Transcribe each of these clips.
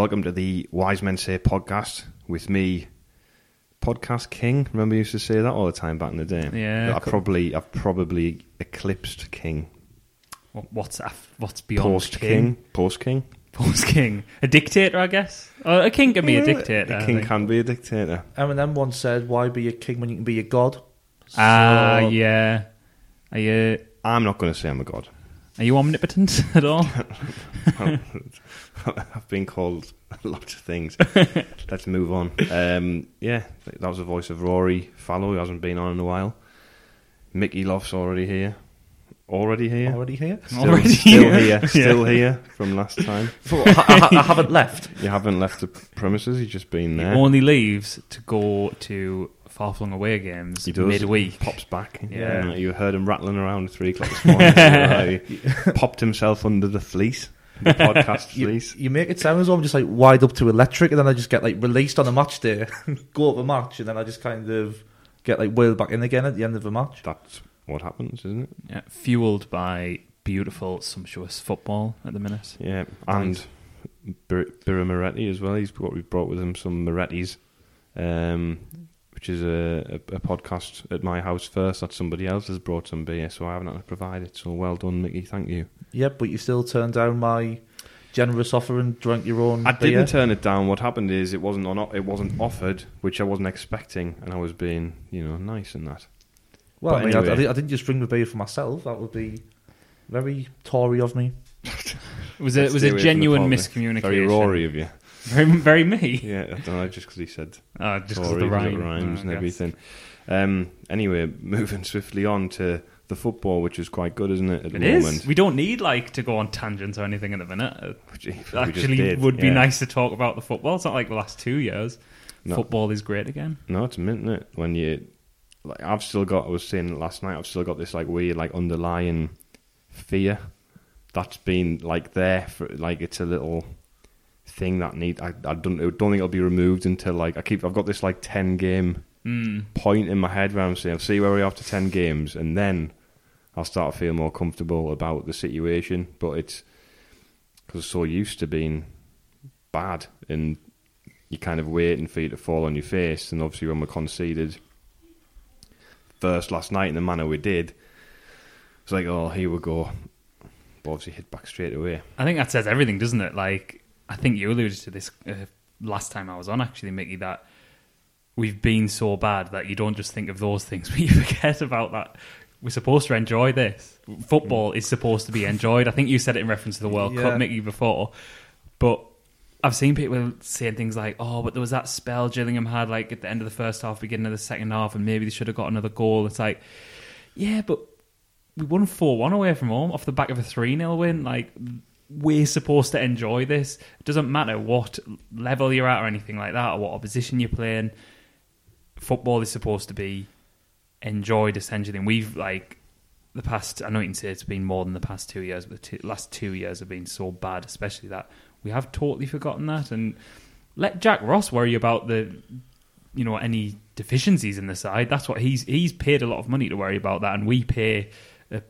Welcome to the Wise Men Say podcast with me, Podcast King. Remember, you used to say that all the time back in the day. Yeah, I co- probably, I've probably eclipsed King, What- What's af- what's beyond post King, post King. Post king, a dictator, I guess. Or a king can be a dictator. A I king can be a dictator. Eminem once said, "Why be a king when you can be a god?" Ah, So- yeah. Are you I'm not going to say I'm a god. are you omnipotent at all? I've been called lots of things. Let's move on. Um, yeah, that was the voice of Rory Fallow, who hasn't been on in a while. Mickey Loft's already here. Already here? Already here? Still, Already still here. here. Still here from last time. I, I- I haven't left. You haven't left the premises, you've just been He there. only leaves to go to far flung away games He does. midweek. Pops back. Yeah. You heard him rattling around at three o'clock this morning. Right. He popped himself under the fleece. The podcast You, fleece. you make it sound as though I'm just like wired up to electric, and then I just get like released on a match day, go up a match, and then I just kind of get like wheeled back in again at the end of the match. That's what happens, isn't it? Yeah, fueled by beautiful, sumptuous football at the minute. Yeah. And Bir- Birra Moretti as well. He's what we've brought with him some Morettis, um, which is a, a, a podcast at my house first that somebody else has brought some beer, so I haven't had to provide it. So well done, Mickey. Thank you. Yep, but you still turned down my generous offer and drank your own. I beer. didn't turn it down. What happened is it wasn't on. It wasn't offered, which I wasn't expecting, and I was being, you know, nice in that. Well, But I mean, I- I, didn't- I didn't just bring the beer for myself. That would be very Tory of me. Was it was a away from the genuine miscommunication. Very Rory of you. Very, very me. Yeah, I don't know, just because he said Oh, just because Tory, the 'cause rhyme. rhymes I and everything. Um, anyway, moving swiftly on to the football, which is quite good, isn't it? At It the is. moment, We don't need like to go on tangents or anything at the minute. It actually would be yeah. nice to talk about the football. It's not like the last two years. No. Football is great again. No, it's mint, isn't it? When you, like, I've still got. I was saying last night. I've still got this like weird, like underlying fear that's been like there for like it's a little thing that need. I, I don't. I don't think it'll be removed until like I keep. I've got this like ten game Mm. point in my head where I'm saying, I'll see where we are after 10 games, and then I'll start to feel more comfortable about the situation. But it's because I'm so used to being bad, and you're kind of waiting for you to fall on your face. And obviously, when we conceded first last night in the manner we did, it's like, oh, here we go. But obviously, hit back straight away. I think that says everything, doesn't it? Like, I think you alluded to this uh, last time I was on, actually, Mickey, that we've been so bad that you don't just think of those things, but you forget about that. We're supposed to enjoy this. Football is supposed to be enjoyed. I think you said it in reference to the World Yeah. Cup, Mickey, before. But I've seen people saying things like, "Oh, but there was that spell Gillingham had, like at the end of the first half, beginning of the second half, and maybe they should have got another goal." It's like, yeah, but we won four one away from home off the back of a three 0 win. Like we're supposed to enjoy this. It doesn't matter what level you're at or anything like that, or what opposition you're playing. Football is supposed to be enjoyed essentially, and we've like the past. I know you can say it's been more than the past two years, but the two, last two years have been so bad, especially that we have totally forgotten that. And let Jack Ross worry about the you know any deficiencies in the side. That's what he's he's paid a lot of money to worry about that, and we pay, a,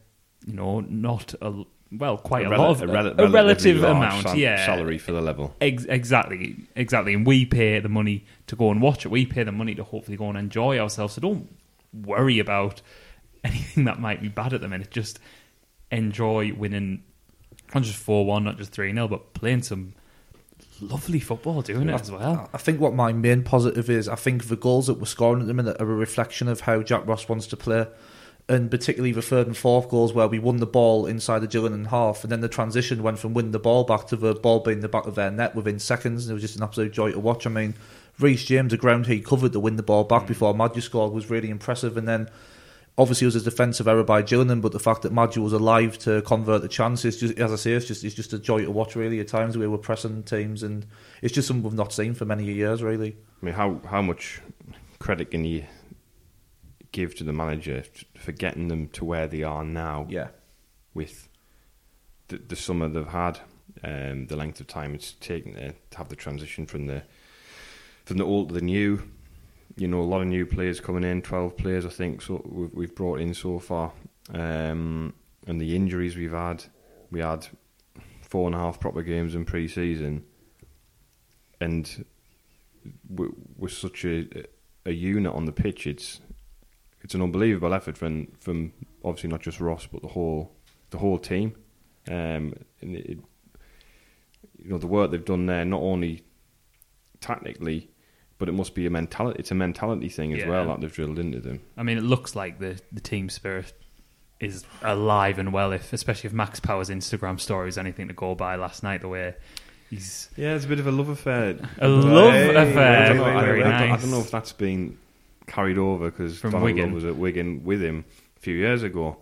you know, not a well, quite a, rel- lot of a, rel- a relative amount, sal- yeah, salary for the level. Ex- exactly, exactly. And we pay the money to go and watch it. We pay the money to hopefully go and enjoy ourselves. So don't worry about anything that might be bad at the minute. Just enjoy winning, not just four one, not just three 0 but playing some lovely football, doing it as well. I think what my main positive is, I think the goals that we're scoring at the minute are a reflection of how Jack Ross wants to play. And particularly the third and fourth goals where we won the ball inside the Gillingham half, and then the transition went from winning the ball back to the ball being the back of their net within seconds. And it was just an absolute joy to watch. I mean, Reece James, the ground he covered to win the ball back before Maja scored was really impressive. And then obviously it was a defensive error by Gillingham, but the fact that Maja was alive to convert the chance is just, as I say, it's just it's just a joy to watch. Really, at times where we're pressing teams, and it's just something we've not seen for many years. Really, I mean, how how much credit can you give to the manager for getting them to where they are now? yeah. with the, the summer they've had, um, the length of time it's taken to have the transition from the from the old to the new. You know, a lot of new players coming in, twelve players I think. So we've, we've brought in so far, um, and the injuries we've had. We had four and a half proper games in pre-season, and we're, we're such a a unit on the pitch. It's it's an unbelievable effort from from obviously not just Ross but the whole the whole team. Um, and it, you know the work they've done there, not only tactically, but it must be a mentality. It's a mentality thing as Yeah. well that they've drilled into them. I mean, it looks like the, the team spirit is alive and well, if especially if Max Power's Instagram story was anything to go by last night, the way he's Yeah, it's a bit of a love affair. A love I affair. don't, know, I, Very I don't- I nice. don't know if that's been carried over because From Donald Wigan. Love was at Wigan with him a few years ago.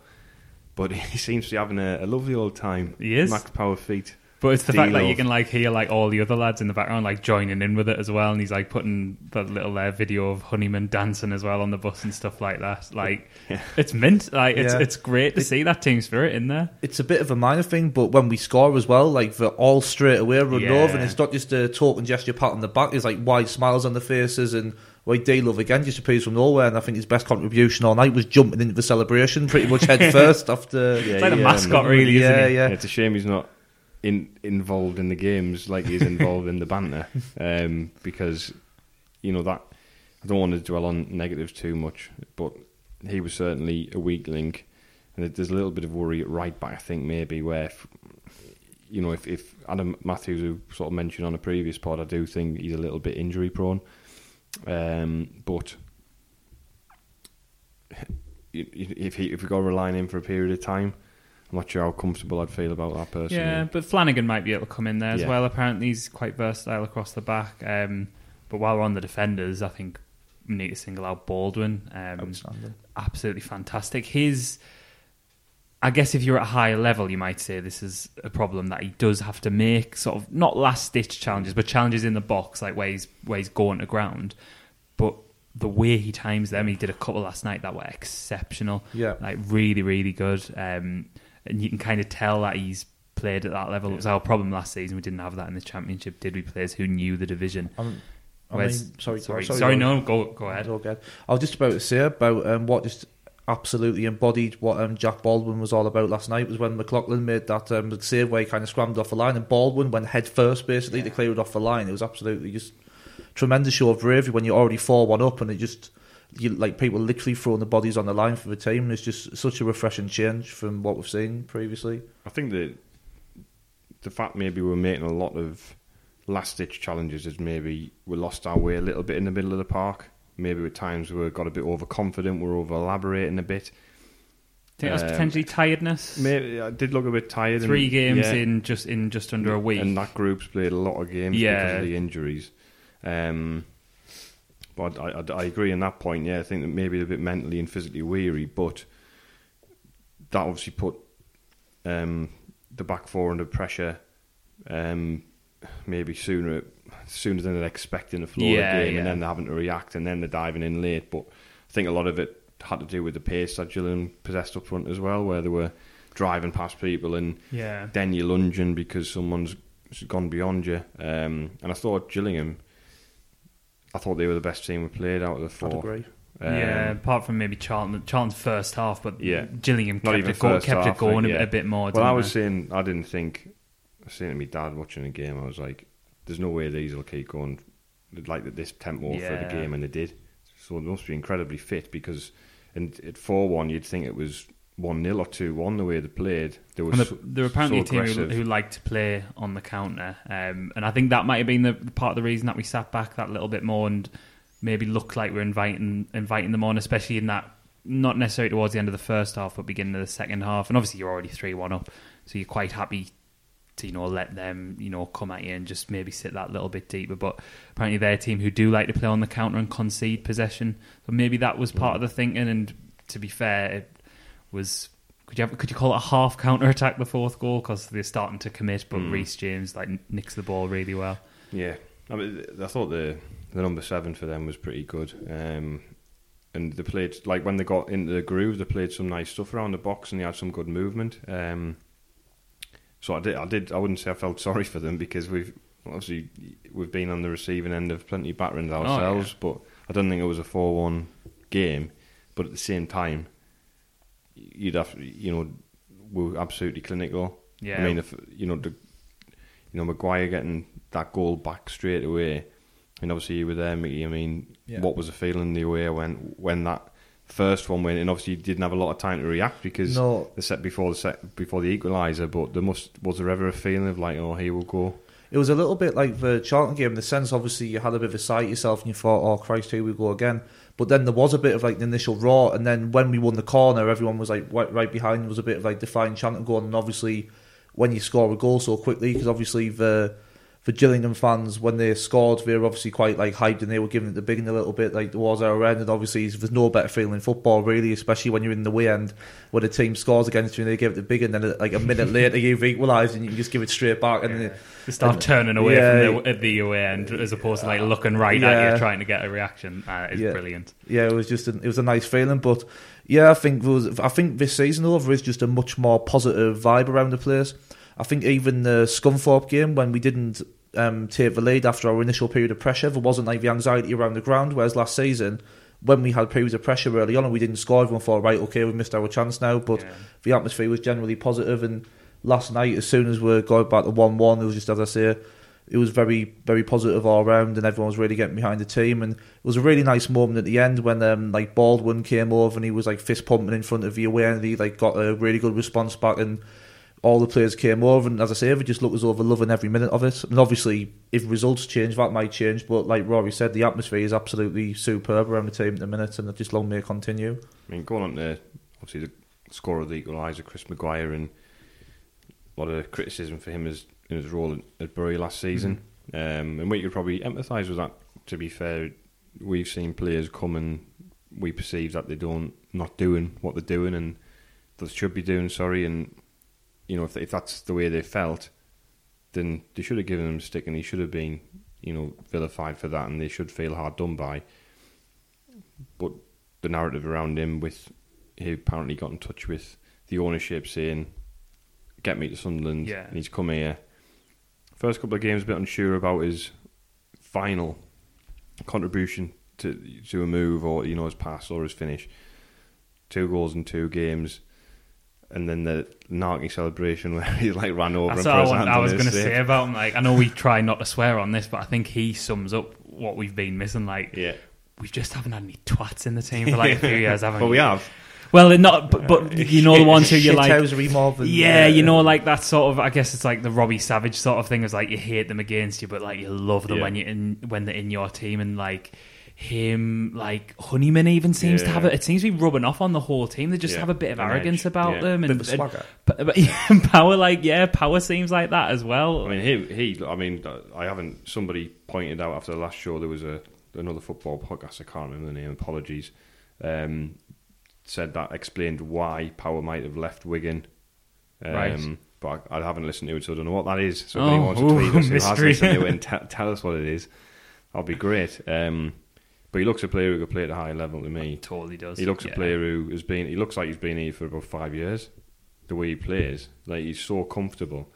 But he seems to be having a, a lovely old time. He is. Max Power feet. But it's the fact that you can like hear like all the other lads in the background like joining in with it as well, and he's like putting that little uh, video of Honeyman dancing as well on the bus and stuff like that. Like Yeah. it's mint. Like it's Yeah. it's great to see that team spirit in there. it's a bit of a minor thing, but when we score as well, like they're all straight away run Yeah. over, and it's not just a talk and gesture pat on the back. It's like wide smiles on the faces, and like D Love again just appears from nowhere. And I think his best contribution all night was jumping into the celebration pretty much head first after. Yeah, It's like a mascot, man. really, isn't yeah, it? yeah. It's a shame he's not in, involved in the games like he's involved in the banter, um, because you know that I don't want to dwell on negatives too much, but he was certainly a weak link, and there's a little bit of worry at right back. I think maybe where. If, you know, if, if Adam Matthews, who sort of mentioned on a previous pod, I do think he's a little bit injury prone. Um, but if he if we got to rely on him for a period of time, I'm not sure how comfortable I'd feel about that person. Yeah, but Flanagan might be able to come in there as Yeah. well. Apparently, he's quite versatile across the back. Um, but while we're on the defenders, I think we need to single out Baldwin. Um, Outstanding. absolutely fantastic. His, I guess, if you're at a higher level, you might say this is a problem that he does have to make sort of not last ditch challenges, but challenges in the box, like where he's where he's going to ground. But the way he times them, he did a couple last night that were exceptional. Yeah. like really, really good. Um, and you can kind of tell that he's played at that level. It was our problem last season. We didn't have that in the championship. Did we? Players who knew the division. Um, I Whereas- mean, sorry, sorry, sorry, sorry, no, go go ahead. It's all good. I was just about to say about um, what just absolutely embodied what um, Jack Baldwin was all about last night was when McLaughlin made that um, save where he kind of scrambled off the line and Baldwin went head first basically to clear it off the line. It was absolutely just tremendous show of bravery when you're already 4 1 up and it just. You, like people literally throwing the bodies on the line for the team. It's just such a refreshing change from what we've seen previously. I think that the fact maybe we're making a lot of last ditch challenges is maybe we lost our way a little bit in the middle of the park. Maybe at times we got a bit overconfident, we're over elaborating a bit. think that's Um, potentially tiredness. Maybe I did look a bit tired. Three and, games yeah, in just in just under a week. and that group's played a lot of games because of the injuries. Um, but I, I, I agree on that point. Yeah, I think that maybe a bit mentally and physically weary, but that obviously put um, the back four under pressure. Um, maybe sooner sooner than they're expecting to flow Yeah, the game, yeah. and then they're having to react, and then they're diving in late. But I think a lot of it had to do with the pace that Gillingham possessed up front as well, where they were driving past people and yeah, then you're lunging because someone's gone beyond you. Um, and I thought Gillingham I thought they were the best team we played out of the I'd four. agree. Um, yeah, apart from maybe Charlton, Charlton's first half, but Yeah. Gillingham kept it, go, kept half, it going like, a, yeah. a bit more. Well, I was they? saying, I didn't think, I was saying to my dad watching the game, I was like, there's no way these will keep going like at this tempo for the game, and they did. So they must be incredibly fit because, and at 4 1, you'd think it was 1 0 or 2 1 the way they played. They were, And so, they're, they're apparently so a team who, who like to play on the counter, um, and I think that might have been the part of the reason that we sat back that little bit more and maybe looked like we're inviting inviting them on, especially in that not necessarily towards the end of the first half, but beginning of the second half. And obviously, you're already three one up, so you're quite happy to you know let them you know come at you and just maybe sit that little bit deeper. But apparently, they're a team who do like to play on the counter and concede possession. So maybe that was part of the thinking. And to be fair, it was. Could you have, could you call it a half counter attack the fourth goal because they're starting to commit, but Mm. Reece James like nicks the ball really well. Yeah, I mean, I thought the the number seven for them was pretty good. Um, and they played like when they got into the groove, they played some nice stuff around the box, and they had some good movement. Um, so I did, I did, I wouldn't say I felt sorry for them because we've obviously we've been on the receiving end of plenty of batterings ourselves, but I don't think it was a four-one game. But at the same time, you'd have, you know, we were absolutely clinical. Yeah. I mean, if you know the, you know, Maguire getting that goal back straight away, and obviously you were there, Mickey. I mean, Yeah. what was the feeling the way when when that first one went? And obviously you didn't have a lot of time to react because No. the set before the set before the equaliser. But there must was there ever a feeling of like, oh, here we'll go. It was a little bit like the Charlton game the sense, obviously, you had a bit of a sight yourself and you thought, oh, Christ, here we go again. But then there was a bit of like the initial raw, and then when we won the corner, everyone was like right, right behind. There was a bit of like defiant chanting going, and obviously, when you score a goal so quickly, because obviously the the Gillingham fans when they scored, they were obviously quite like hyped and they were giving it the big one a little bit like towards our end. And obviously, there's no better feeling in football really, especially when you're in the way end when a team scores against you and they give it the big and then like a minute later you've equalised and you can just give it straight back and. then They start turning away Yeah. from the, at the away end as opposed to like looking right at you, trying to get a reaction. Uh, it's Yeah. brilliant. yeah, it was just a, it was a nice feeling. But yeah, I think there was, I think this season over is just a much more positive vibe around the place. I think even the Scunthorpe game when we didn't um, take the lead after our initial period of pressure, there wasn't like the anxiety around the ground. Whereas last season, when we had periods of pressure early on and we didn't score, everyone thought, right, okay, we missed our chance now. But Yeah. the atmosphere was generally positive. And last night, as soon as we got back to one-one, it was just as I say, it was very, very positive all round, and everyone was really getting behind the team. And it was a really nice moment at the end when um, like Baldwin came over and he was like fist pumping in front of the away, and he like got a really good response back, and all the players came over. And as I say, they just looked as though they're loving every minute of it. And obviously, if results change, that might change. But like Rory said, the atmosphere is absolutely superb around the team at the minute, and just long may it continue. I mean, going on to obviously the score of the equaliser, Chris Maguire, and a lot of criticism for him as in his role at, Bury last season. Um, and we could probably empathise with that. To be fair, we've seen players come and we perceive that they don't not doing what they're doing and they should be doing. Sorry, and you know if if that's the way they felt, then they should have given him a stick and he should have been you know vilified for that and they should feel hard done by. But the narrative around him with he apparently got in touch with the ownership saying, "Get me to Sunderland." Yeah. and he's come here. First couple of games, a bit unsure about his final contribution to to a move or you know his pass or his finish. Two goals in two games, and then the Narky celebration where he like ran over That's and what I, want, I was going to say about him. Like, I know we try not to swear on this, but I think he sums up what we've been missing. Like, Yeah, we just haven't had any twats in the team for like a few years, haven't we? but we have. Well, they're not, but, but uh, you know the ones who you're like, Shithousery yeah, you know, like that sort of. I guess it's like the Robbie Savage sort of thing. Is like you hate them against you, but like you love them Yeah. when you're in when they're in your team, and like him, like Honeyman even seems to Yeah. have it. It seems to be rubbing off on the whole team. They just Yeah, have a bit of an arrogance edge, about yeah. them, bit and, of a swagger. and- but, but power, like yeah, power seems like that as well. I mean, he, he. I mean, I haven't. Somebody pointed out after the last show there was a another football podcast. I can't remember the name. Apologies. Um, said that explained why Power might have left Wigan. Um, Right. But I, I haven't listened to it, so I don't know what that is. So if Oh, anyone wants to ooh, tweet us who has listened to it and te- tell us what it is, that'll be great. Um, but he looks a player who could play at a high level to me. totally does. He looks yeah. a player who has been. He looks like he's been here for about five years. The way he plays, like he's so comfortable.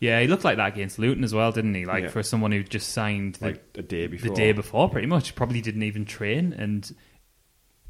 Yeah, he looked like that against Luton as well, didn't he? Like Yeah. for someone who just signed the, like a day before, the day before, pretty much. Probably didn't even train, and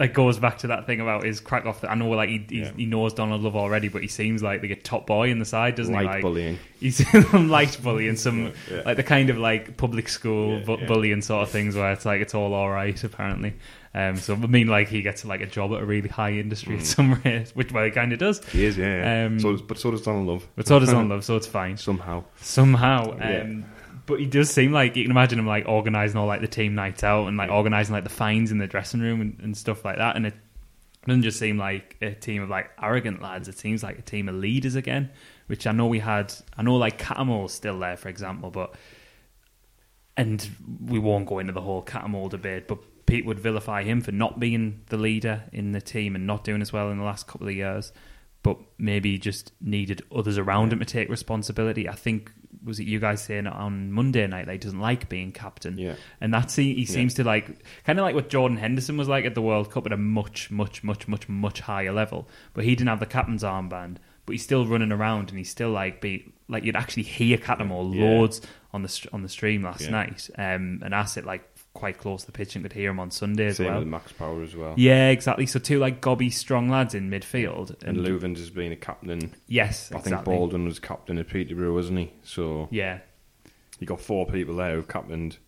like goes back to that thing about his crack off. The, I know, like he Yeah. he knows Donald Love already, but he seems like the top boy in the side, doesn't Light he? Like bullying. He's some light bullying, some Yeah. like the kind of like public school bu- bullying sort of things where it's like it's all all right apparently. Um, so I mean, like he gets like a job at a really high industry Mm. at some rate, which well he kind of does. He is, yeah. yeah. Um, so but so does Donald Love. But so does Donald Love, so it's fine Somehow. somehow. Yeah. Um, but he does seem like you can imagine him like organising all like the team nights out and like organising like the fines in the dressing room and, and stuff like that. And it doesn't just seem like a team of like arrogant lads. It seems like a team of leaders again, which I know we had. I know like Cattermole's still there, for example, but and we won't go into the whole Cattermole debate, but. Pete would vilify him for not being the leader in the team and not doing as well in the last couple of years but maybe he just needed others around him to take responsibility. I think was it you guys saying on Monday night that he doesn't like being captain, Yeah. and that's he, he seems to like kind of like what Jordan Henderson was like at the World Cup at a much, much, much, much, much higher level. But he didn't have the captain's armband, but he's still running around and he's still like be like you'd actually hear Cattermole Yeah. loads on the on the stream last Yeah. night, um, and I sit like quite close to the pitch and could hear him on Sunday as Same well. with Max Power as well. Yeah, exactly. So two like gobby strong lads in midfield, And Loovens has been a captain. Yes, I think. Baldwin was captain at Peterborough, wasn't he? So Yeah, you got four people there who've captained.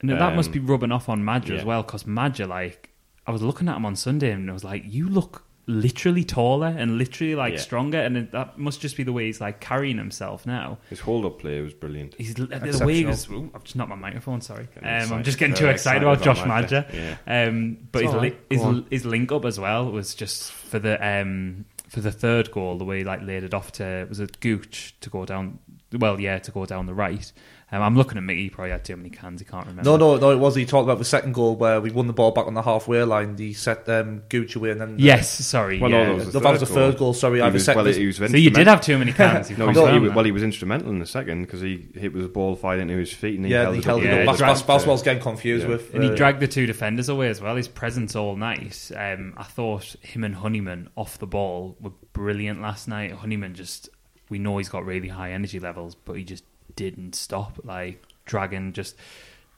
and that must Um, be rubbing off on Maja as well because Maja, like, I was looking at him on Sunday and I was like, you look literally taller and literally like Yeah. stronger, and it, that must just be the way he's like carrying himself now. His hold-up play was brilliant. He's the way he was. Ooh, I've just knocked my microphone. Sorry, Getting um, I'm just getting too excited, about Josh Maja. Maja. Um, but his, right. his, Go his link up as well was just for the um, for the third goal. The way he like laid it off to was it Gooch to go down. Well, yeah, to go down the right. Um, I'm looking at Mickey. He probably had too many cans. He can't remember. No, no, no. It was. He talked about the second goal where we won the ball back on the halfway line. He set um, Gooch away, and then Yes, sorry. Well, no, that was the that was the third third goal. goal. Sorry, He I was was, second. well, he was so you did have too many cans. You've No, he, confirmed well, he was instrumental in the second because he hit with the ball fired into his feet and he yeah, held he it held up. it Yeah. Bas- Bas- getting confused Yeah. with. And he uh, dragged the two defenders away as well. His presence all night. Um, I thought him and Honeyman off the ball were brilliant last night. Honeyman just, we know he's got really high energy levels, but he just didn't stop. Like dragging, just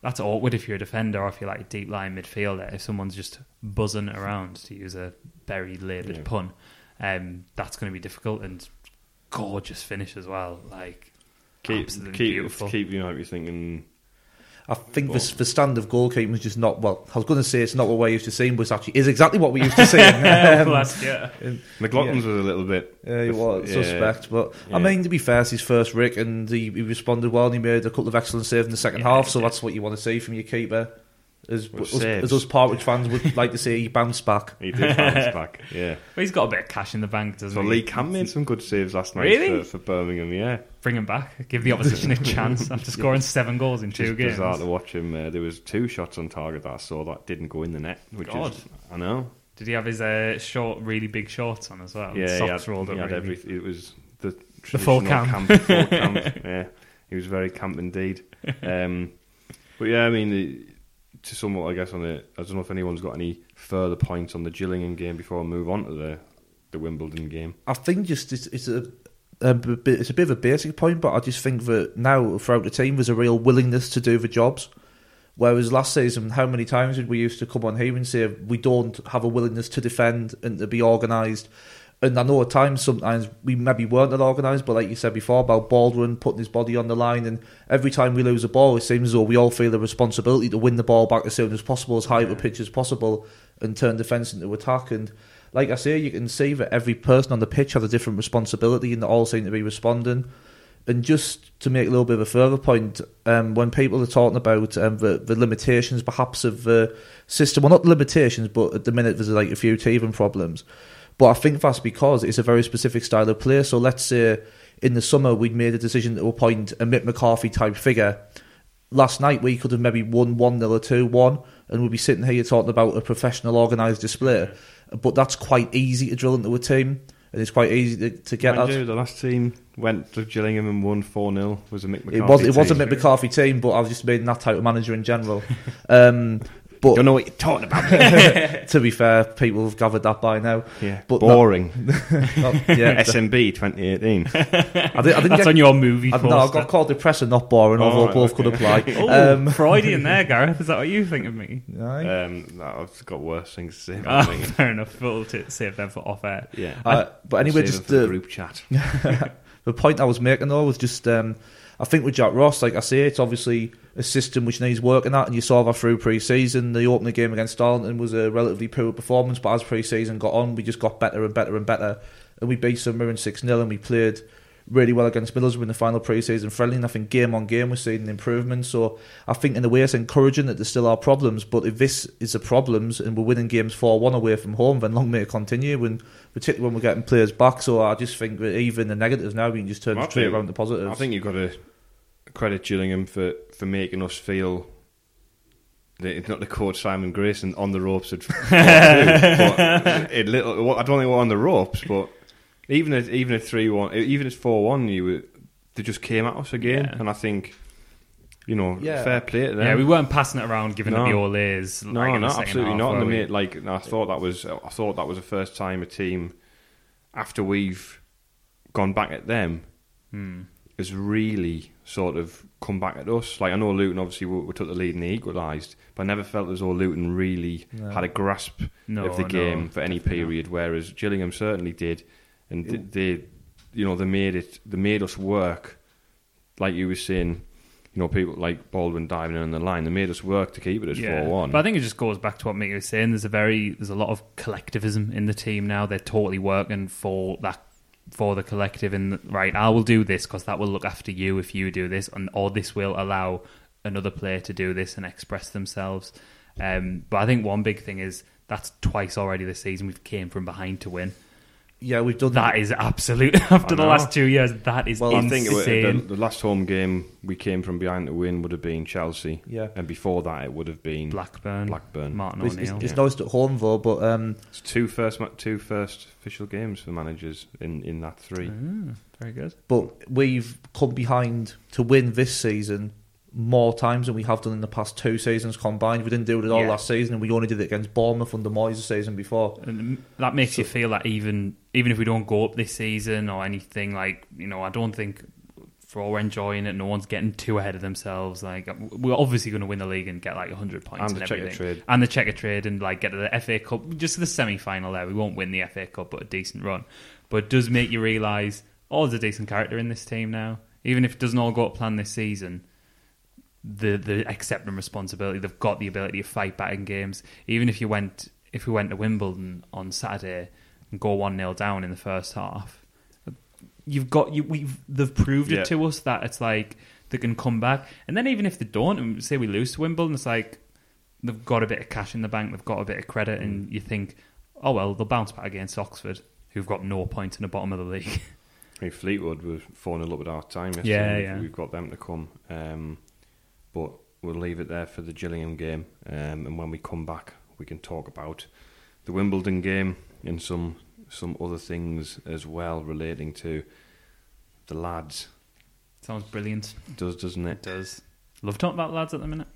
that's awkward if you're a defender or if you're like a deep line midfielder. If someone's just buzzing around, to use a very laboured Yeah. pun, um, that's going to be difficult. And gorgeous finish as well. Like keep, absolutely keep, beautiful. keep, you know, you're thinking, I think the, the stand of goalkeeping was just not. Well, I was going to say it's not what we're used to seeing, but it actually is exactly what we used to seeing. Um, last year. McLaughlin's was a little bit. Yeah, he was Yeah. suspect, but I mean, to be fair, it's his first Rick, and he, he responded well, and he made a couple of excellent saves in the second Yeah, half. So yeah. that's what you want to see from your keeper. As, Well, us, saves. as us Partridge fans would like to see, he bounced back. He did bounce back, yeah. Well, he's got a bit of cash in the bank, doesn't he? So he? Lee Camp made some good saves last night Really? for, for Birmingham, yeah. Bring him back. Give the opposition a chance after scoring seven goals in two Just games. bizarre to watch him. Uh, there was two shots on target that I saw that didn't go in the net, which God. is I know. Did he have his uh, short, really big shorts on as well? Yeah, he socks had, rolled he up. had really. everything. It was the The full traditional camp. camp. full camp. Yeah, he was very camp indeed. Um, but yeah, I mean, the- to somewhat, I guess on the. I don't know if anyone's got any further points on the Gillingham game before I move on to the the Wimbledon game. I think just it's, it's a, it's a bit of a basic point, but I just think that now throughout the team there's a real willingness to do the jobs. Whereas last season, how many times did we used to come on here and say we don't have a willingness to defend and to be organised? And I know at times sometimes we maybe weren't that organised, but like you said before about Baldwin putting his body on the line, and every time we lose a ball, it seems as though we all feel the responsibility to win the ball back as soon as possible, as high up a pitch as possible, and turn defence into attack. And like I say, you can see that every person on the pitch has a different responsibility, and they all seem to be responding. And just to make a little bit of a further point, um, when people are talking about um, the, the limitations perhaps of the system, well, not the limitations, but at the minute there's like a few teething problems. But I think that's because it's a very specific style of play. So let's say in the summer we'd made a decision to appoint a Mick McCarthy type figure. Last night we could have maybe won 1 0 or 2 1, and we'd be sitting here talking about a professional organised display. But that's quite easy to drill into a team, and it's quite easy to, to get Mind that. you, the last team went to Gillingham and won four 0 Was a Mick McCarthy. It was it was a. Mick McCarthy team, but I was just meaning that type of manager in general. um, But Don't know what you're talking about. to be fair, people have gathered that by now. yeah, But boring. Not- yeah, SMB 2018. I, did, I didn't That's get, on your movie I, poster. no, I got called depressing, not boring, Oh, although right, both could apply. Oh, Um, Freudian there, Gareth. Is that what you think of me? um, no, I've got worse things to say about me. fair enough. We'll save them for off air. Yeah. Uh, but anyway, just them for the the, group chat. the point I was making though was just um, I think with Jack Ross, like I say, it's obviously a system which needs working at, and you saw that through pre-season. The opening game against Darlington was a relatively poor performance, but as pre-season got on, we just got better and better and better, and we beat Sunderland six 0 and we played really well against Middlesbrough in the final pre-season friendly. And I think game on game we're seeing an improvement. So I think in a way it's encouraging that there still are problems, but if this is the problems and we're winning games four one away from home, then long may it continue. When particularly when we're getting players back. So I just think that even the negatives now we can just turn straight think- around the positives. I think you've got to credit Gillingham for, for making us feel that it's not the coach Simon Grayson on the ropes at but it little. I don't think we're on the ropes, but even at even at three one, even at four one, you were, they just came at us again, Yeah. and I think you know Yeah. fair play to them. Yeah, we weren't passing it around, giving it No. the all A's. No, like in no, the second absolutely half, not. And they we? made, like I thought that was I thought that was the first time a team after we've gone back at them Hmm. Has really sort of come back at us. Like I know Luton obviously we, we took the lead and they equalised, but I never felt as though Luton really No. had a grasp No, of the no, game for any definitely not. period, whereas Gillingham certainly did, and th- they, you know, they made it, they made us work. Like you were saying, you know, people like Baldwin diving in on the line, they made us work to keep it as four one. But I think it just goes back to what Mickey was saying. There's a very there's a lot of collectivism in the team now. They're totally working for that for the collective. And right, I will do this because that will look after you if you do this, and or this will allow another player to do this and express themselves. Um, but I think one big thing is that's twice already this season we've came from behind to win. Yeah, we've done That is absolute. After the last two years, that is Well, I insane. think it was, the, the last home game we came from behind to win would have been Chelsea. Yeah. And before that, it would have been Blackburn, Blackburn. Martin It's, it's, O'Neill. it's nice at home though, but um, It's two first, ma- two first official games for managers in, in that three. Ah, very good. but we've come behind to win this season more times than we have done in the past two seasons combined. We didn't do it at all Yeah. last season, and we only did it against Bournemouth under Moyes the season before. And that makes you feel that even even if we don't go up this season or anything, like you know, I don't think for all we're enjoying it, no one's getting too ahead of themselves. Like we're obviously going to win the league and get like hundred points And and, the checker everything, trade. and the Checkatrade, and like get to the FA Cup, just the semi final there. We won't win the FA Cup, but a decent run. But it does make you realise, oh, there's a decent character in this team now. Even if it doesn't all go to plan this season, the the accepting responsibility. They've got the ability to fight back in games. Even if you went if we went to Wimbledon on Saturday and go one 0 down in the first half, you've got you. We've they've proved Yeah. it to us that it's like they can come back. And then even if they don't, and say we lose to Wimbledon, it's like they've got a bit of cash in the bank. They've got a bit of credit, and you think, oh well, they'll bounce back against Oxford, who've got no points in the bottom of the league. I mean, Fleetwood was 4 0 up at our time. yesterday. Yeah, yeah. We've got them to come. Um, but we'll leave it there for the Gillingham game. Um, and when we come back, we can talk about the Wimbledon game and some some other things as well relating to the lads. Sounds brilliant. Does, doesn't It it? does. Love talking about lads at the minute.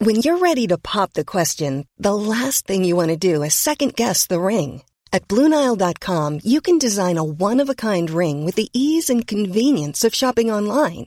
When you're ready to pop the question, the last thing you want to do is second guess the ring. At Bluenile.com, you can design a one of a kind ring with the ease and convenience of shopping online.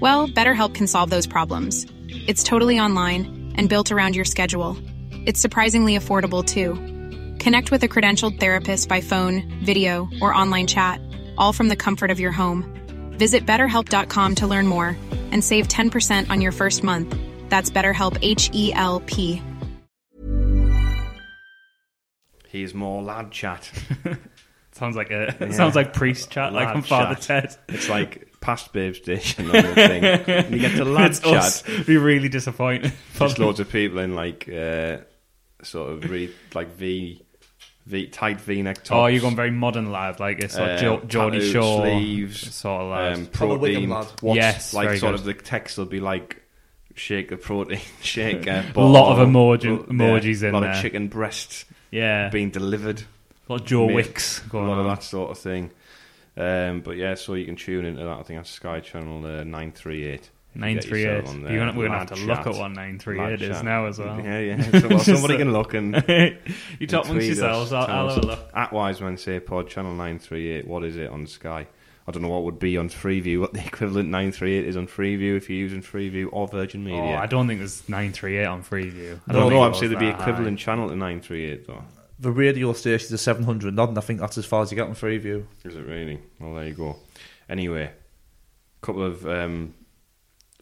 Well, BetterHelp can solve those problems. It's totally online and built around your schedule. It's surprisingly affordable too. Connect with a credentialed therapist by phone, video, or online chat, all from the comfort of your home. Visit betterhelp.com to learn more and save 10% on your first month. That's BetterHelp H E L P. Here's more lad chat. Sounds like a sounds like priest chat, like Lad on Father chat. Ted. It's like past Babe Station on the thing. and you get to lad It's chat. us. Be really disappointed. Just loads of people in like uh, sort of really like V, V tight V neck tops. Oh, you're going very modern lad, like it's like Uh, jo- Geordie tattooed Shaw sleeves, sort of lad. um, Proper protein. lad. What's, Yes, like very sort good. of the text will be like shake the protein, shake a A lot of emoji- yeah, emojis in there. a lot there. of chicken breasts yeah, being delivered. a lot of Joe Mate, Wicks a going lot on. of that sort of thing. Um, but yeah, so you can tune into that. I think that's Sky Channel uh, nine three eight. Nine three eight. You're gonna, we're gonna have to look at what nine three eight is now as well. Yeah, yeah. So, well, somebody can look and you talk amongst us, yourselves. I'll, I'll have a look. At Wise Men Say Pod Channel nine three eight. What is it on Sky? I don't know what would be on Freeview. What the equivalent nine three eight is on Freeview if you're using Freeview or Virgin Media. Oh, I don't think there's nine three eight on Freeview. I don't think know. I'm saying there'd be that high. equivalent channel to nine three eight though. The radio station's a 700 nod, and I think that's as far as you get on Freeview. Is it really? Well, there you go. Anyway, a couple of um,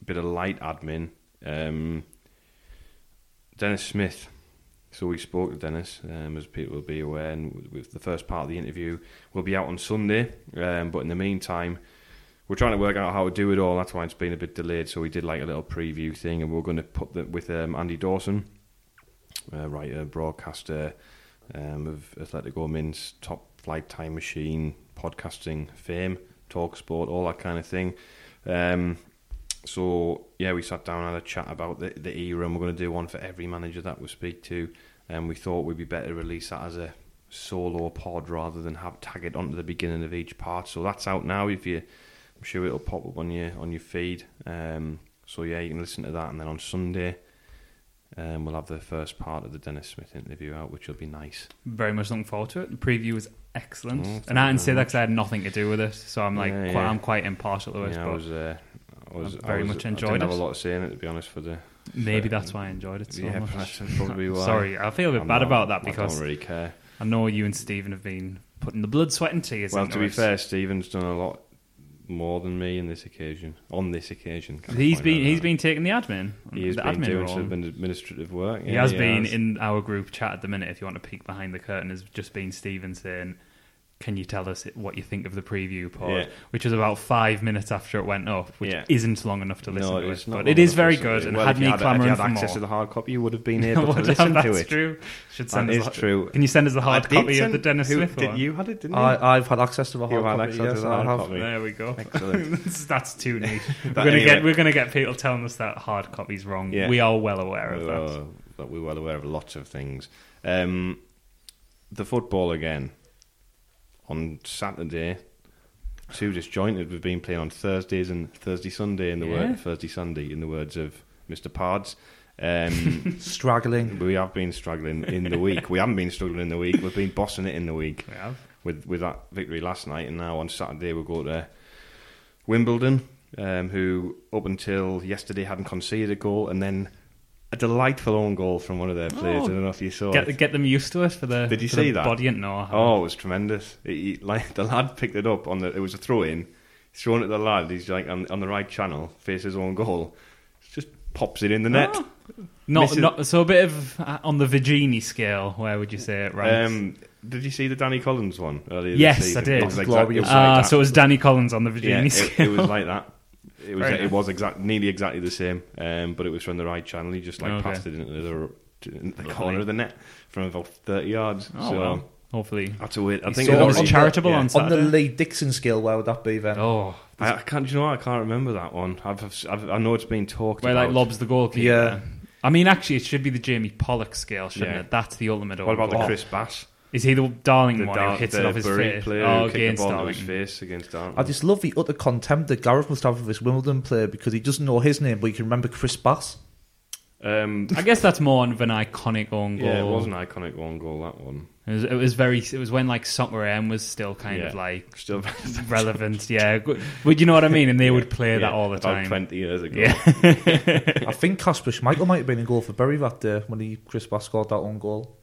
bit of light admin. Um, Dennis Smith. So we spoke to Dennis, um, as people will be aware, and with the first part of the interview will be out on Sunday. Um, but in the meantime, we're trying to work out how to do it all. That's why it's been a bit delayed. So we did like a little preview thing, and we're going to put that with um, Andy Dawson, uh, writer, broadcaster um, of Athletico Mince top flight time machine, podcasting fame, talk sport, all that kind of thing. Um, so yeah, we sat down and had a chat about the, the era, and we're going to do one for every manager that we speak to. And we thought we'd be better release that as a solo pod rather than have tag it onto the beginning of each part. So that's out now. If you, I'm sure it'll pop up on your on your feed. Um, so yeah, you can listen to that, and then on Sunday. Um, we'll have the first part of the Dennis Smith interview out, which will be nice. Very much looking forward to it. The preview was excellent, Oh, and I didn't say that because I had nothing to do with it. So I'm like, Yeah, quite, yeah. I'm quite impartial to it. Yeah, I but was, uh, I was I very I was, much I enjoyed didn't have a lot of say in it, to be honest. For the maybe for- that's why I enjoyed it so yeah, much. probably why. Sorry, I feel a bit I'm bad not- about that because I don't really care. I know you and Stephen have been putting the blood, sweat, and tears. Well, to be it. fair, Stephen's done a lot more than me in this occasion. On this occasion, he's been that he's out? been taking the admin. He has the been admin doing role. some administrative work. He yeah, has been has. in our group chat at the minute. If you want to peek behind the curtain, has just been Stephen saying, "Can you tell us what you think of the preview pod?" Yeah. Which was about five minutes after it went up, which Yeah. isn't long enough to listen No, to. it, but it is very good, and had Well, if me you had, if you clamouring had for access more. to the hard copy, you would have been able to listen to that's it. true. Should send That us is the- true. Can you send us the hard copy of the Dennis who- Smith did one? You had it, didn't you? I, I've had access to the hard had copy. access to the hard copy. There we go. Excellent. That's too neat. we're gonna anyway. get we're gonna get people telling us that hard copy's wrong. Yeah. We are well aware of that. were, that we're well aware of lots of things. Um, the football again on Saturday. Too disjointed. We've been playing on Thursdays and Thursday Sunday in the Yeah. word Thursday Sunday in the words of Mr. Pards. Um, Straggling. we have been struggling in the week. We haven't been struggling in the week. We've been bossing it in the week We have. with with that victory last night, and now on Saturday we'll go to Wimbledon, um, who up until yesterday hadn't conceded a goal, and then a delightful own goal from one of their players. Oh. I don't know if you saw Get it. get them used to it for the. Did you see that? Body and no. Oh, it was tremendous. He, he- like the lad picked it up on the. It was a throw in. He's thrown it at the lad. He's like on, on the right channel, faces own goal. Just pops it in the net. Oh. Not, Misses- not so a bit of uh, on the Vigini scale. Where would you say it ranks? Um, did you see the Danny Collins one earlier? this Yes, I season? did. It was, exact, it Glorious. was Ah, like that. so it was Danny Collins on the Vigini yeah, it, scale. it was like that. It was Very it nice. was exact nearly exactly the same, um, but it was from the right channel. He just like Okay. passed it into the, to- into the corner of the net from about thirty yards. oh so well. Hopefully. that's a weird. I think it it was was charitable on On the Lee Dixon scale, where would that be then? Oh, I, I can't. do You know, what? I can't remember that one. I've, I've, I know it's been talked about. where about. like lobs the goalkeeper. Yeah. I mean, actually, it should be the Jamie Pollock scale, shouldn't Yeah. it? That's the ultimate. What about the. Chris Bass? Is he the Darling The, one Dar- who hits the it off his Bury face? player oh, who kicked the against ball into Darling. his face against Darling. I just love the utter contempt that Gareth must have for this Wimbledon player because he doesn't know his name, but he can remember Chris Bass. Um, I guess that's more of an iconic own goal. yeah, it was an iconic one goal. That one. It was, it was very. It was when like Soccer AM was still kind of like Still relevant. Yeah, would you know what I mean? And they would play Yeah, that all the about time. Twenty years ago. Yeah. I think Kasper Schmeichel might have been in goal for Bury that day when he Chris Bass scored that own goal.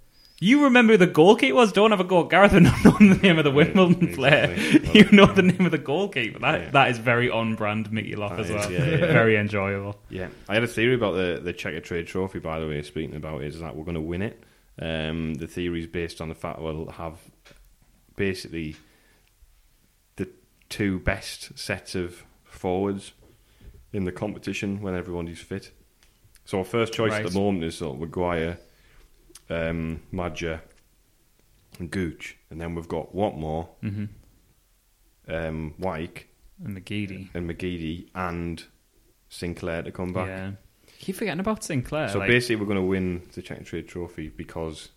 You remember who the goalkeeper was? Don't have a go at Gareth not know the name of the Wimbledon exactly. player. Well, you know the name of the goalkeeper. That Yeah. that is very on brand Mickey Lock That as is, well. yeah, yeah. Very enjoyable. Yeah, I had a theory about the the Checkatrade Trophy. By the way, speaking about it, is that we're going to win it. Um, the theory is based on the fact we'll have basically the two best sets of forwards in the competition when everyone is fit. So our first choice at the moment is sort of Maguire, um, Maja, and Gooch, and then we've got Watmore, hmm um, Wyke, And McGeady. and McGeady, and Sinclair to come back. Yeah. Keep forgetting about Sinclair. So like- basically, we're going to win the Checkatrade Trophy because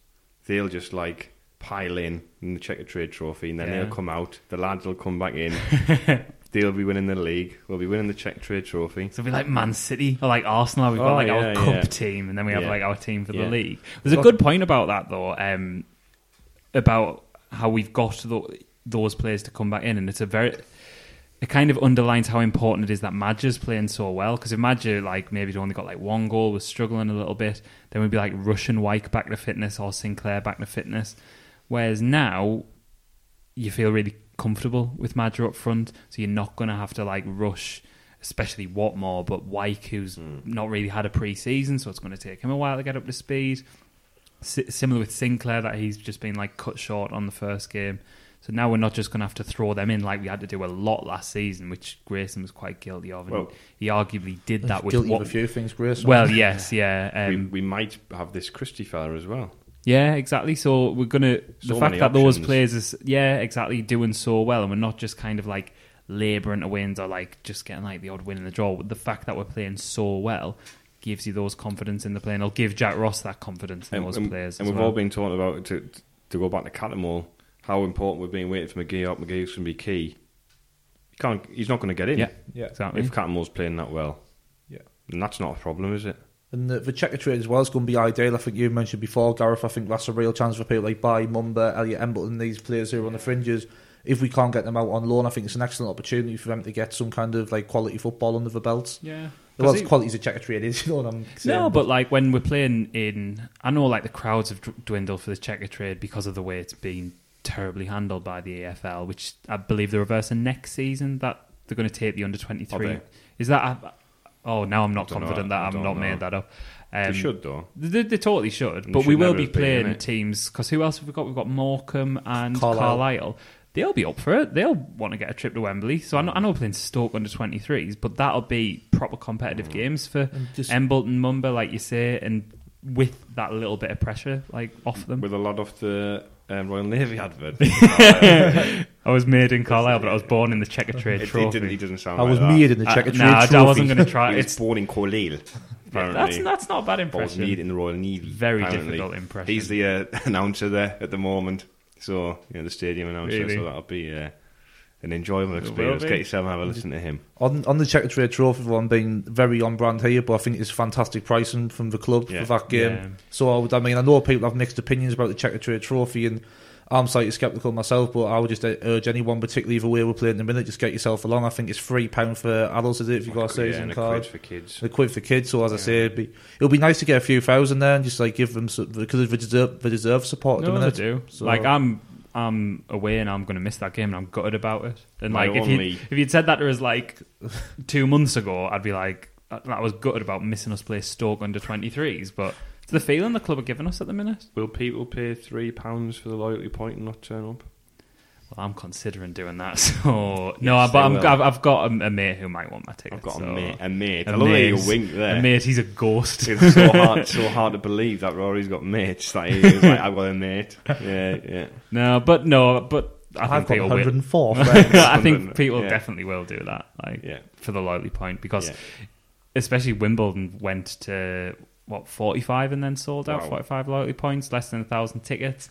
they'll just like pile in in the Checkatrade Trophy, and then Yeah. they'll come out. The lads will come back in. they'll be winning the league. We'll be winning the Checkatrade Trophy. So it'll be like Man City or like Arsenal. We've Oh, got like yeah, our cup yeah. team, and then we have Yeah. like our team for Yeah. the league. There's a good point about that though, um, about how we've got tho- those players to come back in, and it's a very. It kind of underlines how important it is that Maja's playing so well. Because if Madger, like maybe he'd only got like one goal, was struggling a little bit, then we'd be like Russian Wyke back to fitness or Sinclair back to fitness. Whereas now, you feel really comfortable with Maja up front, so you're not going to have to like rush, especially Watmore, but Wyke, who's not really had a pre-season, so it's going to take him a while to get up to speed. S- similar with Sinclair, that he's just been like cut short on the first game. So now we're not just going to have to throw them in like we had to do a lot last season, which Grayson was quite guilty of, and Well- he arguably did that with Guilty what. of a few things, Grayson. Well, yes, yeah, we, um, we might have this Christie fella as well. Yeah, exactly. So we're gonna the fact many that those players is yeah, exactly doing so well, and we're not just kind of like labouring to wins or like just getting like the odd win in the draw. The fact that we're playing so well gives you those confidence in the play, and it'll give Jack Ross that confidence in And, those and- players. and as we've well. all been talking about to to go back to Cattermole, how important we've been waiting for McGee up. McGeady's going to be key. He can't. He's not going to get in. yeah, Yeah. exactly. If Cattermole's playing that well, Yeah. and that's not a problem, is it? And the, the Checkatrade as well is going to be ideal. I think you mentioned before, Gareth. I think that's a real chance for people like Bai, Mumba, Elliot Embleton, these players who are on the fringes. If we can't get them out on loan, I think it's an excellent opportunity for them to get some kind of like quality football under the belts. yeah. Well, 'Cause as he- quality as a Checkatrade is, you know what I'm saying? No, but like when we're playing in, I know like the crowds have dwindled for the Checkatrade because of the way it's been terribly handled by the EFL, which I believe they're reversing next season. That they're going to take the under twenty Are three. Oh, they? Is that? Oh, now I'm not I don't know. confident that I I've don't know. made that up. Um, they should though. They, they totally should, They but should we will be have been, playing teams because who else have we got? We've got Morecambe and Carlisle. Carlisle. They'll be up for it. They'll want to get a trip to Wembley. So I know, I know we're playing Stoke under 23s, but that'll be proper competitive games for just- Embleton, Mumba, like you say, and with that little bit of pressure like off them. With a lot of the um, Royal Navy advert. I was made in Carlisle, but I was born in the Checkatrade It, he, Trophy. didn't, he doesn't sound I like was that. made in the Uh, checker nah, trade I trophy. wasn't going to try. He was It's born in Corleal. Apparently. that's that's not a bad But was impression. made in the Royal Navy. Very apparently. difficult impression. He's the uh, announcer there at the moment. So, you know, the stadium announcer. Really? So that'll be uh, an enjoyable will experience. Get yourself and have a listen to him. On on the Checkatrade trophy one being very on brand here, but I think it's fantastic pricing from the club Yeah. for that game. Yeah. So I, would, I mean, I know people have mixed opinions about the Checkatrade trophy, and I'm slightly sceptical myself, but I would just uh, urge anyone, particularly the way we're playing in a minute, just get yourself along. I think it's three pound for adults, is it? If you've got a yeah, season and a card. quid for kids. A quid for kids, so as I say, it'd be, it'll be nice to get a few thousand there and just like give them because they deserve, they deserve support at No, the they do. So- Like I'm, I'm away and I'm going to miss that game, and I'm gutted about it. And My like if only- you if you'd said that to us like two months ago, I'd be like, I I was gutted about missing us play Stoke under 23s. But it's the feeling the club are giving us at the minute. Will people pay three pounds for the loyalty point and not turn up? Well, I'm considering doing that. So no, Yes, but I'm, I've, I've got a, a mate who might want my ticket. I've got so- a mate. A mate. A I love that you wink there. A mate, he's a ghost. It's so hard, so hard to believe that Rory's got mates. Like, he's like, I've got a mate. Yeah, yeah. no, but no, but I I've think got people 104 friends. I think people Yeah. definitely will do that. Like Yeah. for the loyalty point because Yeah. especially Wimbledon went to what 45 and then sold out Wow. 45 loyalty points less than a thousand tickets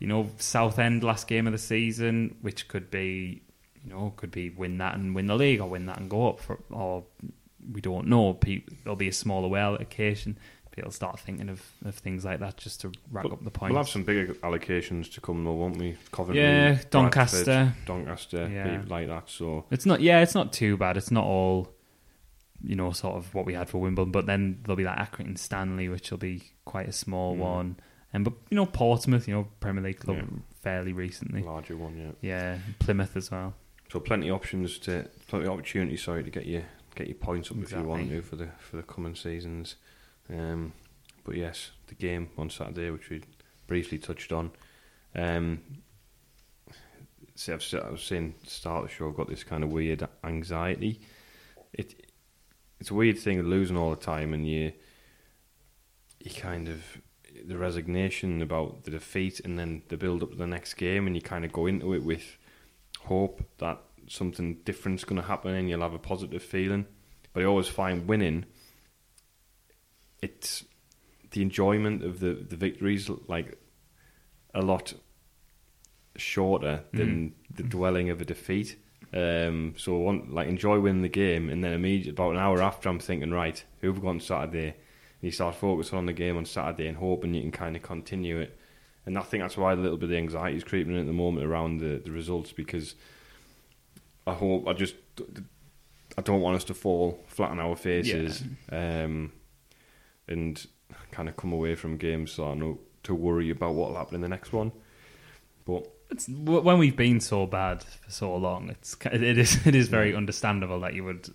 you know Southend last game of the season which could be you know could be win that and win the league or win that and go up for, or we don't know there'll be a smaller well occasion. people start thinking of, of things like that just to rack But up the points We'll have some bigger allocations to come, though, won't we? Coventry, Yeah, Doncaster. Doncaster, Yeah. people like that. So It's not. Yeah, it's not too bad. It's not all, you know, sort of what we had for Wimbledon. But then there'll be that Accrington Stanley, which will be quite a small Mm. one. And but you know Portsmouth, you know Premier League club Yeah. fairly recently. larger one, yeah. Yeah, Plymouth as well. So plenty of options to, plenty of opportunities. Sorry to get you get your points up if you want to for the for the coming seasons. Um, but yes, the game on Saturday, which we briefly touched on. Um, see, I've, I was saying at the start of the show, I've got this kind of weird anxiety it it's a weird thing losing all the time, and you you kind of the resignation about the defeat, and then the build up to the next game, and you kind of go into it with hope that something different's going to happen, and you'll have a positive feeling. But I always find winning, it's the enjoyment of the the victories like a lot shorter than the dwelling of a defeat. Um, so I want like enjoy winning the game, and then immediately about an hour after, I'm thinking, right, who have we got on Saturday? You start focusing on the game on Saturday and hoping you can kind of continue it. And I think that's why a little bit of anxiety is creeping in at the moment around the, the results because I hope I just I don't want us to fall flat on our faces um, and kind of come away from games so I know to worry about what will happen in the next one. But It's, when we've been so bad for so long, it's it is it is very understandable that you would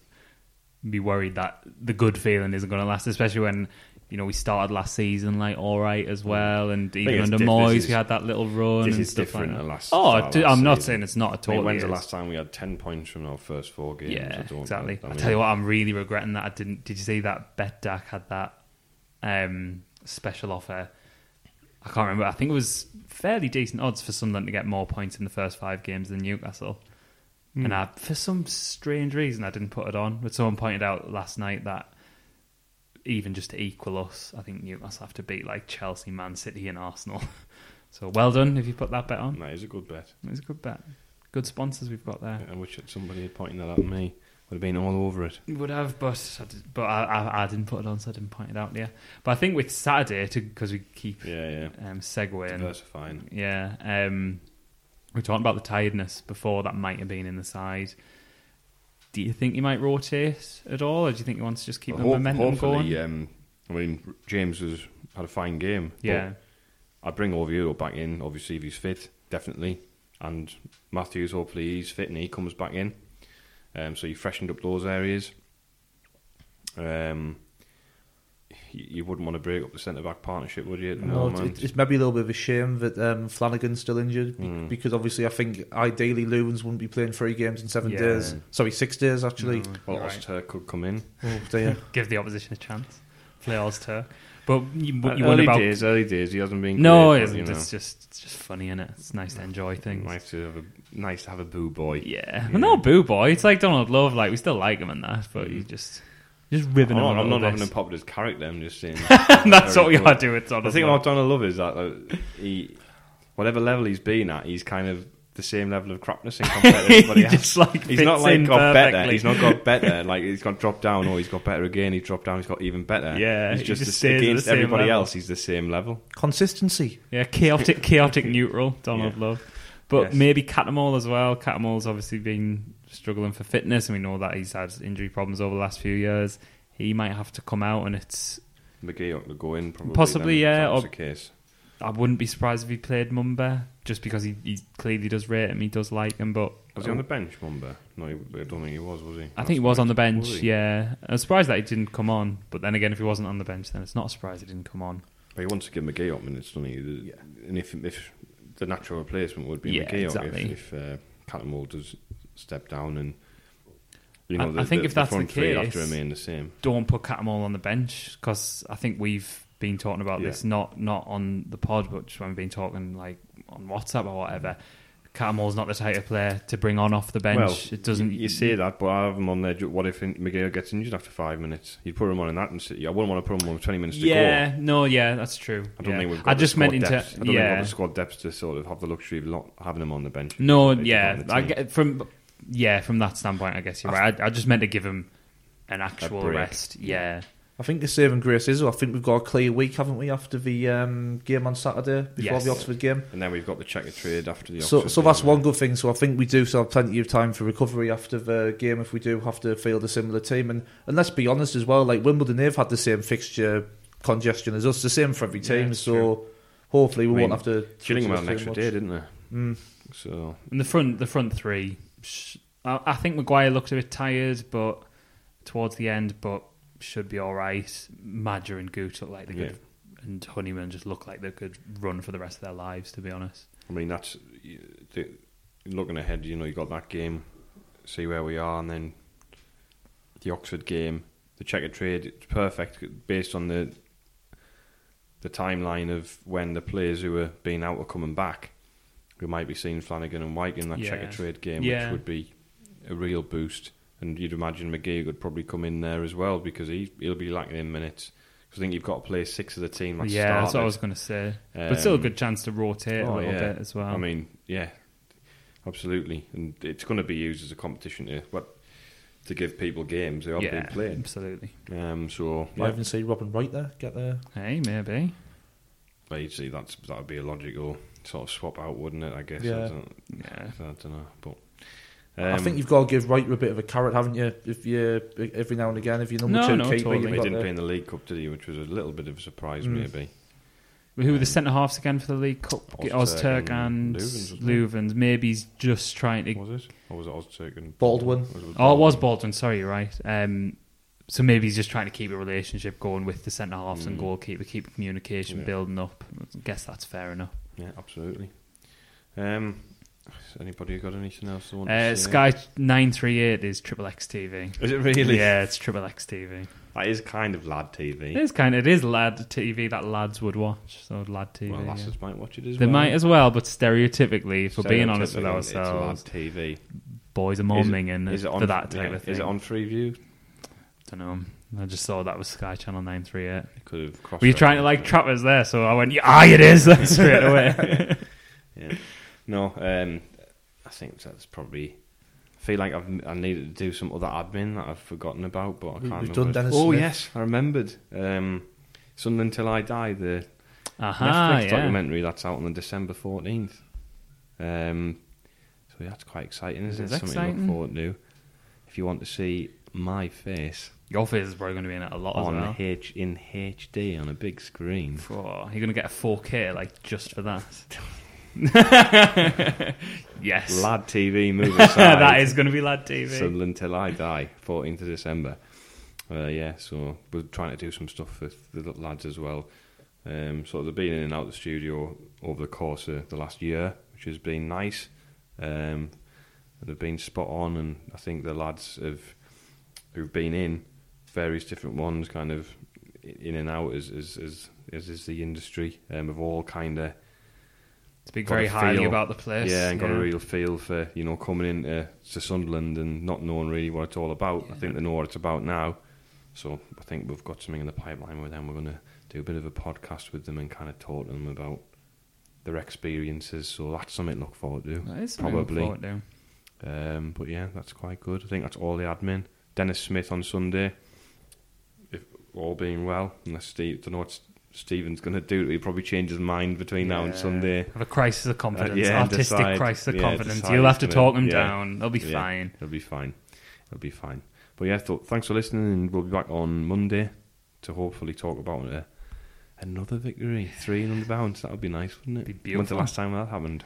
be worried that the good feeling isn't going to last, especially when you know we started last season like all right as well, and even under diff- Moyes is- we had that little run this and is stuff different like than last- oh, start t- last I'm not season. saying it's not at I all. mean, when's the last time we had ten points from our first four games? I Yeah, exactly. I I tell you what, I'm really regretting that I didn't. Did you see that Betdaq had that um, special offer? I can't remember. I think it was fairly decent odds for Sunderland to get more points in the first five games than Newcastle. Hmm. And I, for some strange reason, I didn't put it on. But someone pointed out last night that even just to equal us, I think Newcastle have to beat like Chelsea, Man City, and Arsenal. so well done if you put that bet on. That is a good bet. It's a good bet. Good sponsors we've got there. I wish somebody had pointed that out at me. Would have been all over it. Would have, but I did, but I, I, I didn't put it on, so I didn't point it out. Yeah, but I think with Saturday, because we keep Yeah, yeah. um, segueing, Diversifying. yeah, um, we talked about the tiredness before that might have been in the side. Do you think you might rotate at all, or do you think you want to just keep Well, the hope- momentum hopefully, going? um, I mean, James has had a fine game. yeah, I'd bring Oviedo back in, obviously, if he's fit, definitely. And Matthews, hopefully, he's fit and he comes back in. Um, so you freshened up those areas. Um, you, you wouldn't want to break up the centre back partnership, would you? At the No, moment? it's, it's maybe a little bit of a shame that um, Flanagan's still injured Mm. because obviously I think ideally Loovens wouldn't be playing three games in seven Yeah. days. Sorry, six days actually. well, Right. Oster could come in. Oh dear. give the opposition a chance. Play Ulster, but you, what you early wonder about? days, early days. He hasn't been. no, great, it but, isn't. You know, It's just it's just funny, is it? It's nice to enjoy things. nice to have a nice to have a boo boy. Yeah, well, no boo boy. It's like Donald Love. Like we still like him and that, but Mm. you just just ribbing I'm him. not, a I'm not having bit. him pop his character. I'm just saying. That's very what we good. gotta do with The Donald. thing Love. about Donald Love is that uh, he, whatever level he's been at, he's kind of the same level of crapness in compared to everybody He else. just, like, he's not like in got better. He's not got better. like he's got dropped down, or he's got better again. He's dropped down. He's got even better. Yeah, he's he just, just the- stays at the against everybody level. else. He's the same level. Consistency. yeah, chaotic, chaotic neutral. Donald Yeah. Love, but Yes. maybe Cattermole as well. Cattermole's obviously been struggling for fitness, and we know that he's had injury problems over the last few years. He might have to come out, and it's. McGee ought to go in probably. Possibly, then, yeah, that was or- the case. I wouldn't be surprised if he played Mumba, just because he, he clearly does rate him. He does like him, but Was he on the bench, Mumba? No, he, I don't think he was. Was he? I think he was on the bench. Yeah, I'm surprised that he didn't come on. But then again, if he wasn't on the bench, then it's not a surprise he didn't come on. But he wants to give McGeady minutes, doesn't he? And if if the natural replacement would be Yeah, McGeady exactly. if, if uh, does step down and you know, I- the, I think the, if that's the front three have to case- remain the same. Don't put Cattermole on the bench because I think we've been talking about Yeah. this not not on the pod, but just when we've been talking like on WhatsApp or whatever. Cattermole's not the type of player to bring on off the bench. Well, it doesn't. You, you say that, but I have him on there. What if McGeady gets injured after five minutes? You'd put him on in that, and I wouldn't want to put him on with twenty minutes to yeah, go. Yeah, no, yeah, that's true. I don't yeah. think we've got I just meant into depth. I don't think we've got the squad depth to sort of have the luxury of not having him on the bench. No, yeah, I get from yeah from that standpoint. I guess you're right. I, I just meant to give him an actual rest. Yeah, I think the saving grace is I think we've got a clear week, haven't we, after the um, game on Saturday before Yes. the Oxford game. And then we've got the Checkatrade after the. So, Oxford so that's game. one good thing. So I think we do still have plenty of time for recovery after the game if we do have to field a similar team. And and let's be honest as well, like Wimbledon, they've had the same fixture congestion as us, the same for every team. it's so true. hopefully we I mean, won't have to. Gillingham had an too extra much. day, didn't they? Mm. So and the front the front three. I, I think Maguire looked a bit tired, but towards the end, but should be all right. Maja and Gooch look like they could, and Honeyman just look like they could run for the rest of their lives. To be honest, I mean, that's looking ahead. You know, you got that game, see where we are, and then the Oxford game, the Checkatrade, it's perfect based on the the timeline of when the players who are being out are coming back. We might be seeing Flanagan and White in that Yeah. Checkatrade game, Yeah. which would be a real boost. And you'd imagine McGeady would probably come in there as well because he he'll be lacking in minutes. 'Cause I think you've got to play six of the team. That's yeah, that's what I was going to say. but still a Um, good chance to rotate a Oh, little yeah. bit as well. I mean, yeah, absolutely, and it's going to be used as a competition to what to give people games. They are yeah, being played. absolutely. Um, so Might yeah, even see Robbin Ruiter there. Get there. Hey, maybe. but you'd see that's that would be a logical sort of swap out, wouldn't it? I guess. Yeah. I don't, Yeah. I don't know, but I um, think you've got to give Ruiter a bit of a carrot, haven't you? If you every now and again, if you're number No, two no, keeper, totally. he didn't to- play in the League Cup, did he? Which was a little bit of a surprise, Mm. maybe. Who were the centre halves again for the League Cup? Ozturk Ozturk and and Loovens, wasn't it? Loovens. Maybe he's just trying to. Was it? Or was it Ozturk and Baldwin. Was it Oh, it was Baldwin. Sorry, you're right. Um, so maybe he's just trying to keep a relationship going with the centre halves and Mm. goalkeeper, keep communication Yeah. building up. I guess that's fair enough. Yeah, absolutely. Um, has anybody got anything else they want Uh, to say? Sky nine three eight is Triple X TV. Is it really? Yeah, it's Triple X TV. That is kind of lad TV. It is kind of it is lad TV that lads would watch. So lad TV. well, yeah. lasses might watch it as well. They well. might as well, but stereotypically, if we're being honest with Stereotypically, ourselves, it's lad TV. boys are more Is it- minging Is it on for that type yeah, of thing. Is it on Freeview? don't know. I just saw that was Sky Channel nine three eight. It could have crossed. Were you trying to like trap us there? So I went, yeah, aye, it is straight away. Yeah. No, um, I think that's probably. I feel like I've I needed to do some other admin that I've forgotten about, but I We- can't. we've remember. done Dennis Oh Smith. yes, I remembered. Um, Sunderland Till I Die, the Aha, Netflix yeah. documentary that's out on the December fourteenth. Um, so yeah, that's quite exciting, isn't It it? is Something exciting. to look forward to. If you want to see my face Your face is probably going to be in it a lot as on well. H in HD on a big screen, Oh, you're going to get a 4K like just for that. yes, Lad TV aside. that is going to be lad TV. Sunderland Till I Die, 14th of December. Uh, yeah, so we're trying to do some stuff with the lads as well. Um, so they've been in and out of the studio over the course of the last year, which has been nice. Um, they've been spot on, and I think the lads have who've been in various different ones, kind of in and out as as as, as is the industry. Um, have all kind of Speak very highly feel- about the place. yeah, and got a real feel for you know coming into to Sunderland and not knowing really what it's all about. I think they know what it's about now. So I think we've got something in the pipeline with them. We're going to do a bit of a podcast with them and kind of talk to them about their experiences. So that's something to look forward to. That is something to look probably. forward to. Um, but yeah, that's quite good. I think that's all the admin. Dennis Smith on Sunday, if all being well. Unless Steve, don't know Stephen's going to do. It. He'll probably change his mind between now and Sunday. Have a crisis of confidence, Uh, yeah, artistic decide- crisis of yeah, confidence. decide You'll have to talk gonna- them yeah. down. They'll be Yeah, fine. It'll be fine. It'll be fine. But yeah, th- thanks for listening, and we'll be back on Monday to hopefully talk about uh, another victory, three in the bounce. That would be nice, wouldn't it? Be When's the last time that happened?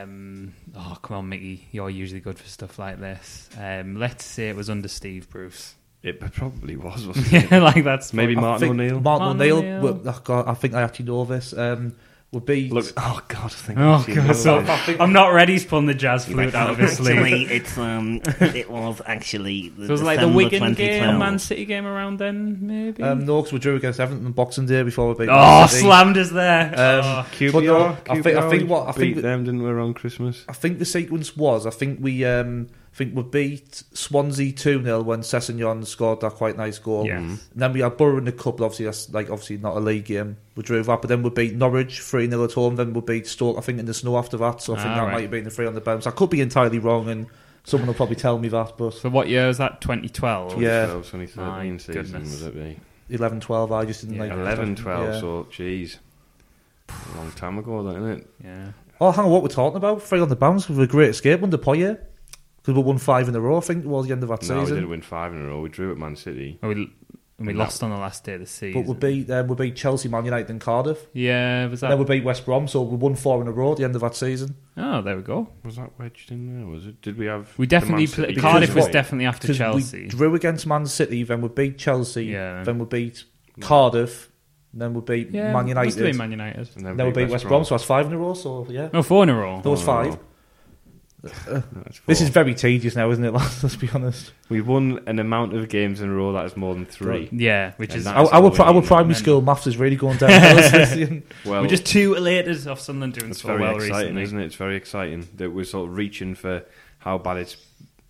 Um, oh, come on, Mickey. You're usually good for stuff like this. Um, let's say it was under Steve Bruce. It probably was, wasn't it? yeah, like that's Maybe I Martin think O'Neill. Martin Martin O'Neill. O'Neill. well, oh God, I think I actually know this. Um, would be Look, oh god, I think. Oh I've seen god, this. so I'm not ready. to pull the jazz flute out of his Actually, sleeve. it's um, it was actually the So it was like the December Wigan game, 2012. Man City game around then, maybe. um, no, because we drew against Everton on Boxing Day before we beat. oh, Man City. slammed us there. Um, Oh. QPR, But no, I think- I QPR, think what- I beat think that- them didn't we around Christmas? I think the sequence was. I think we. Um, I think we beat Swansea two 0 when Sessegnon scored that quite nice goal. Yes. And then we had Borough in the cup. Obviously, that's like obviously not a league game. We drew that, but then we beat Norwich three 0 at home. Then we beat Stoke. I think in the snow after that. So I think Ah, that right. might have been the three on the bounce. I could be entirely wrong, and someone will probably tell me that. But So what year was that? 2012. Yeah. 2013 My season goodness. was it be? 11 12, I just didn't Yeah. like 11, 12, Yeah. so jeez. A long time ago, then, isn't it? Yeah. Oh, hang on, what we're talking about? Three on the bounce with a great escape under Poyet. Because we won five in a row, I think, towards the end of that season. No, we didn't win five in a row. We drew at Man City. Oh, we, and we lost that- on the last day of the season. But we beat, um, we beat Chelsea, Man United, and Cardiff. yeah, was that? Then we beat West Brom, so we won four in a row at the end of that season. oh, there we go. Was that wedged in there? Was it? Did we have? We the definitely Man City played. Because Cardiff was what- definitely after Chelsea. we drew against Man City, then we beat Chelsea, Yeah. then we beat Cardiff, then we beat yeah, Man must have United, been Man United. And then then we beat West Brom, so that's five in a row, so yeah. No, four in a row. There was Oh, five. That's This is very tedious now, isn't it? lads? Let's be honest. We've won an amount of games in a row that is more than three. Yeah, which And is that- Our, That's our, all pri- our primary then- school maths is really going down. Well, we're just too elated off Sunderland doing it's so very well exciting, recently. isn't it? It's very exciting that we're sort of reaching for how bad it's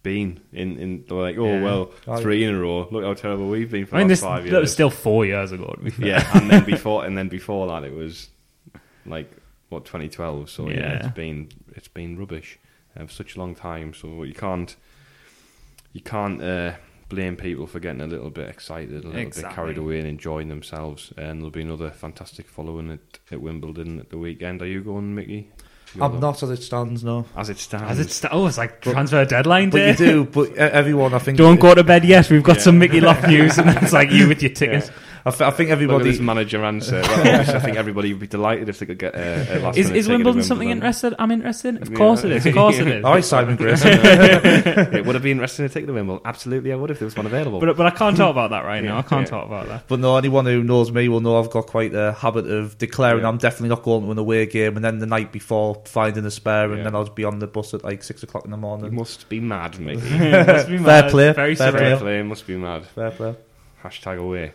been. In, in they're like, oh Yeah. well, three in a row. Look how terrible we've been for I mean, this five years. that was still four years ago. To be fair. yeah, and then before, and then before that, it was like what 2012. So yeah, Yeah. it's been it's been rubbish uh, for such a long time. So you can't you can't uh, blame people for getting a little bit excited, a little bit carried away, and enjoying themselves. And there'll be another fantastic following at, at Wimbledon at the weekend. Are you going, Mickey? You're I'm the- not as it stands, no. As it stands. As it's st- oh, it's like transfer deadline But day. you do. But everyone, I think, Don't go to bed yet. We've got some Mickey Loft news, and it's like you with your tickets. I, th- I think Look at everybody. this manager answer. Well, I think everybody would be delighted if they could get a, a last Is, minute is ticket to Wimbledon something interested? I'm interested. Of Yeah. course it is. Of course it is. Hi, Simon Grayson. it would have been interesting to take the Wimbledon. Absolutely, I would if there was one available. But but I can't talk about that right now. I can't yeah. talk about that. But no, anyone who knows me will know I've got quite a habit of declaring Yeah. I'm definitely not going to an away game, and then the night before finding a spare, and Yeah. then I'll be on the bus at like six o'clock in the you morning. must be mad, Mickey. Must be mad. Fair mad. play, Very fair surreal. play. Play must be mad. Fair play. Hashtag away.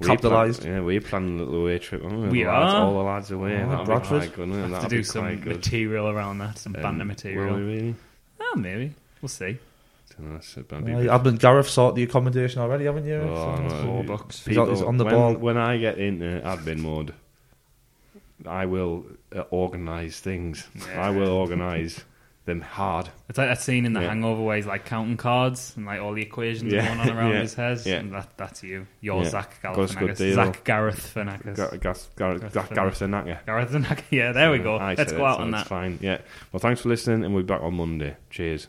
We Capitalised. Yeah, we're planning a little away trip. Oh, We the lads, are. all the lads away. Oh, That'll Bradford. be quite good. wouldn't it? Have to That'll do be some quite good. material around that, some Um, banter Will material. we really? Oh, maybe we'll see. Don't know, that's a bit- Uh, I've been Gareth sorted the accommodation already, haven't you? Oh, So- no. Four bucks. He's on- he's on the when, ball. When I get into admin mode, I will uh, organise things. Yeah. I will organise them hard. It's like that scene in The Yeah. Hangover where he's like counting cards and like all the equations Yeah. going on around Yeah. his head. Yeah. And that, that's you. You're Yeah. Zach Got us a good Galifianakis. Zach Gareth Fanakis. Gar- Gareth Gar- Gareth Fanakis. Yeah, there we go. I Let's go it, out so on that. Fine. Yeah. Well, thanks for listening, and we'll be back on Monday. Cheers.